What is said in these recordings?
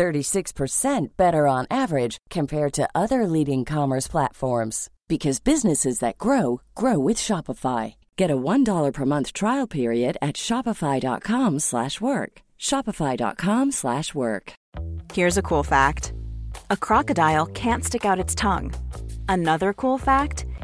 36% better on average compared to other leading commerce platforms because businesses that grow grow with Shopify. Get a $1 per month trial period at shopify.com/work. shopify.com/work. Here's a cool fact. A crocodile can't stick out its tongue. Another cool fact,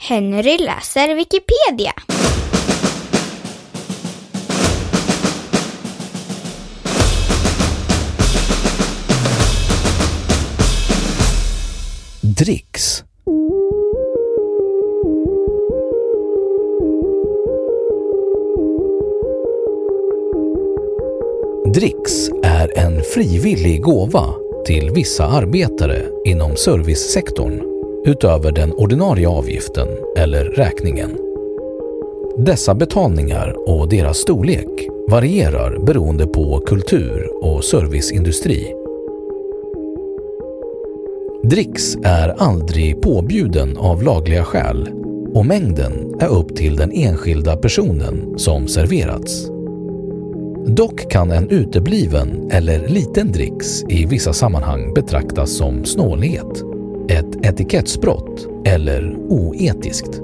Henry läser Wikipedia. Dricks Dricks är en frivillig gåva till vissa arbetare inom servicesektorn utöver den ordinarie avgiften eller räkningen. Dessa betalningar och deras storlek varierar beroende på kultur och serviceindustri. Dricks är aldrig påbjuden av lagliga skäl och mängden är upp till den enskilda personen som serverats. Dock kan en utebliven eller liten dricks i vissa sammanhang betraktas som snålhet, ett etikettsbrott eller oetiskt.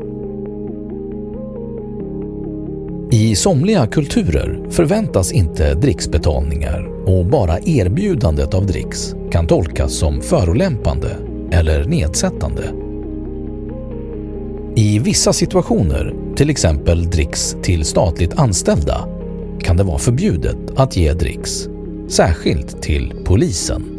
I somliga kulturer förväntas inte dricksbetalningar och bara erbjudandet av dricks kan tolkas som förolämpande eller nedsättande. I vissa situationer, till exempel dricks till statligt anställda, kan det vara förbjudet att ge dricks, särskilt till polisen.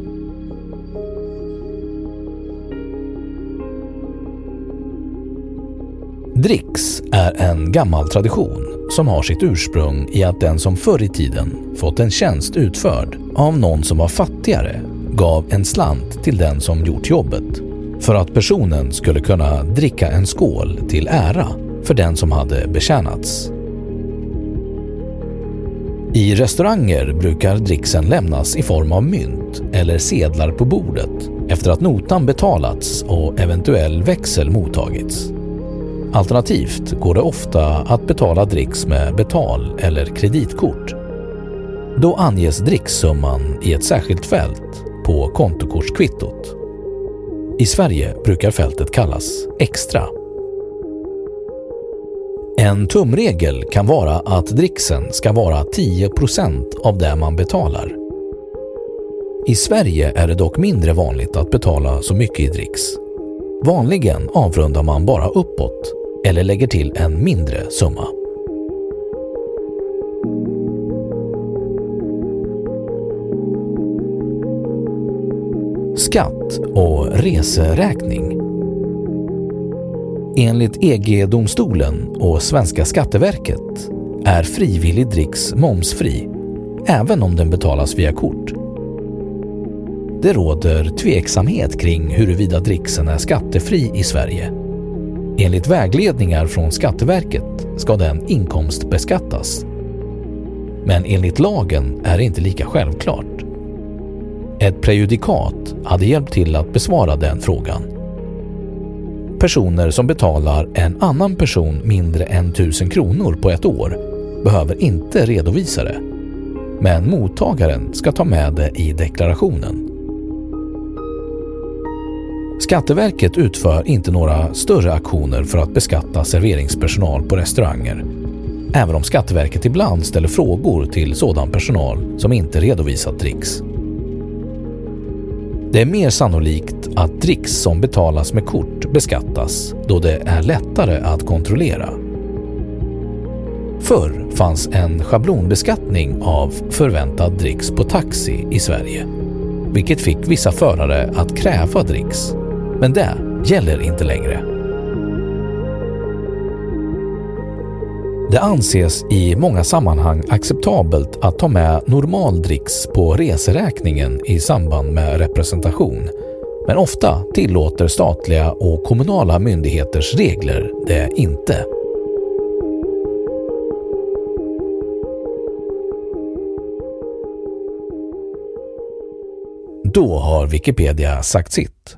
Dricks är en gammal tradition som har sitt ursprung i att den som förr i tiden fått en tjänst utförd av någon som var fattigare gav en slant till den som gjort jobbet för att personen skulle kunna dricka en skål till ära för den som hade betjänats. I restauranger brukar dricksen lämnas i form av mynt eller sedlar på bordet efter att notan betalats och eventuell växel mottagits. Alternativt går det ofta att betala dricks med betal eller kreditkort. Då anges dricksumman i ett särskilt fält på kontokortskvittot. I Sverige brukar fältet kallas extra. En tumregel kan vara att dricksen ska vara 10% av det man betalar. I Sverige är det dock mindre vanligt att betala så mycket i dricks. Vanligen avrundar man bara uppåt eller lägger till en mindre summa. Skatt och reseräkning Enligt EG-domstolen och Svenska Skatteverket är frivillig dricks momsfri även om den betalas via kort. Det råder tveksamhet kring huruvida dricksen är skattefri i Sverige. Enligt vägledningar från Skatteverket ska den inkomstbeskattas. Men enligt lagen är det inte lika självklart. Ett prejudikat hade hjälpt till att besvara den frågan. Personer som betalar en annan person mindre än 1000 kronor på ett år behöver inte redovisa det. Men mottagaren ska ta med det i deklarationen. Skatteverket utför inte några större aktioner för att beskatta serveringspersonal på restauranger. Även om Skatteverket ibland ställer frågor till sådan personal som inte redovisat dricks. Det är mer sannolikt att dricks som betalas med kort beskattas då det är lättare att kontrollera. Förr fanns en schablonbeskattning av förväntad dricks på taxi i Sverige, vilket fick vissa förare att kräva dricks. Men det gäller inte längre. Det anses i många sammanhang acceptabelt att ta med normaldricks på reseräkningen i samband med representation. Men ofta tillåter statliga och kommunala myndigheters regler det inte. Då har Wikipedia sagt sitt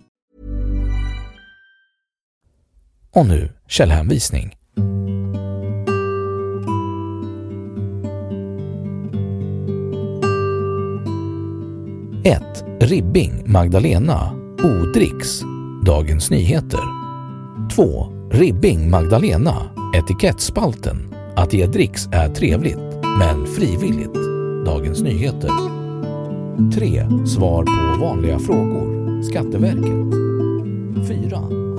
Och nu källhänvisning. Ett Ribbing Magdalena Odricks Dagens Nyheter 2. Ribbing Magdalena Etikettspalten Att ge dricks är trevligt, men frivilligt. Dagens Nyheter 3. Svar på vanliga frågor Skatteverket 4.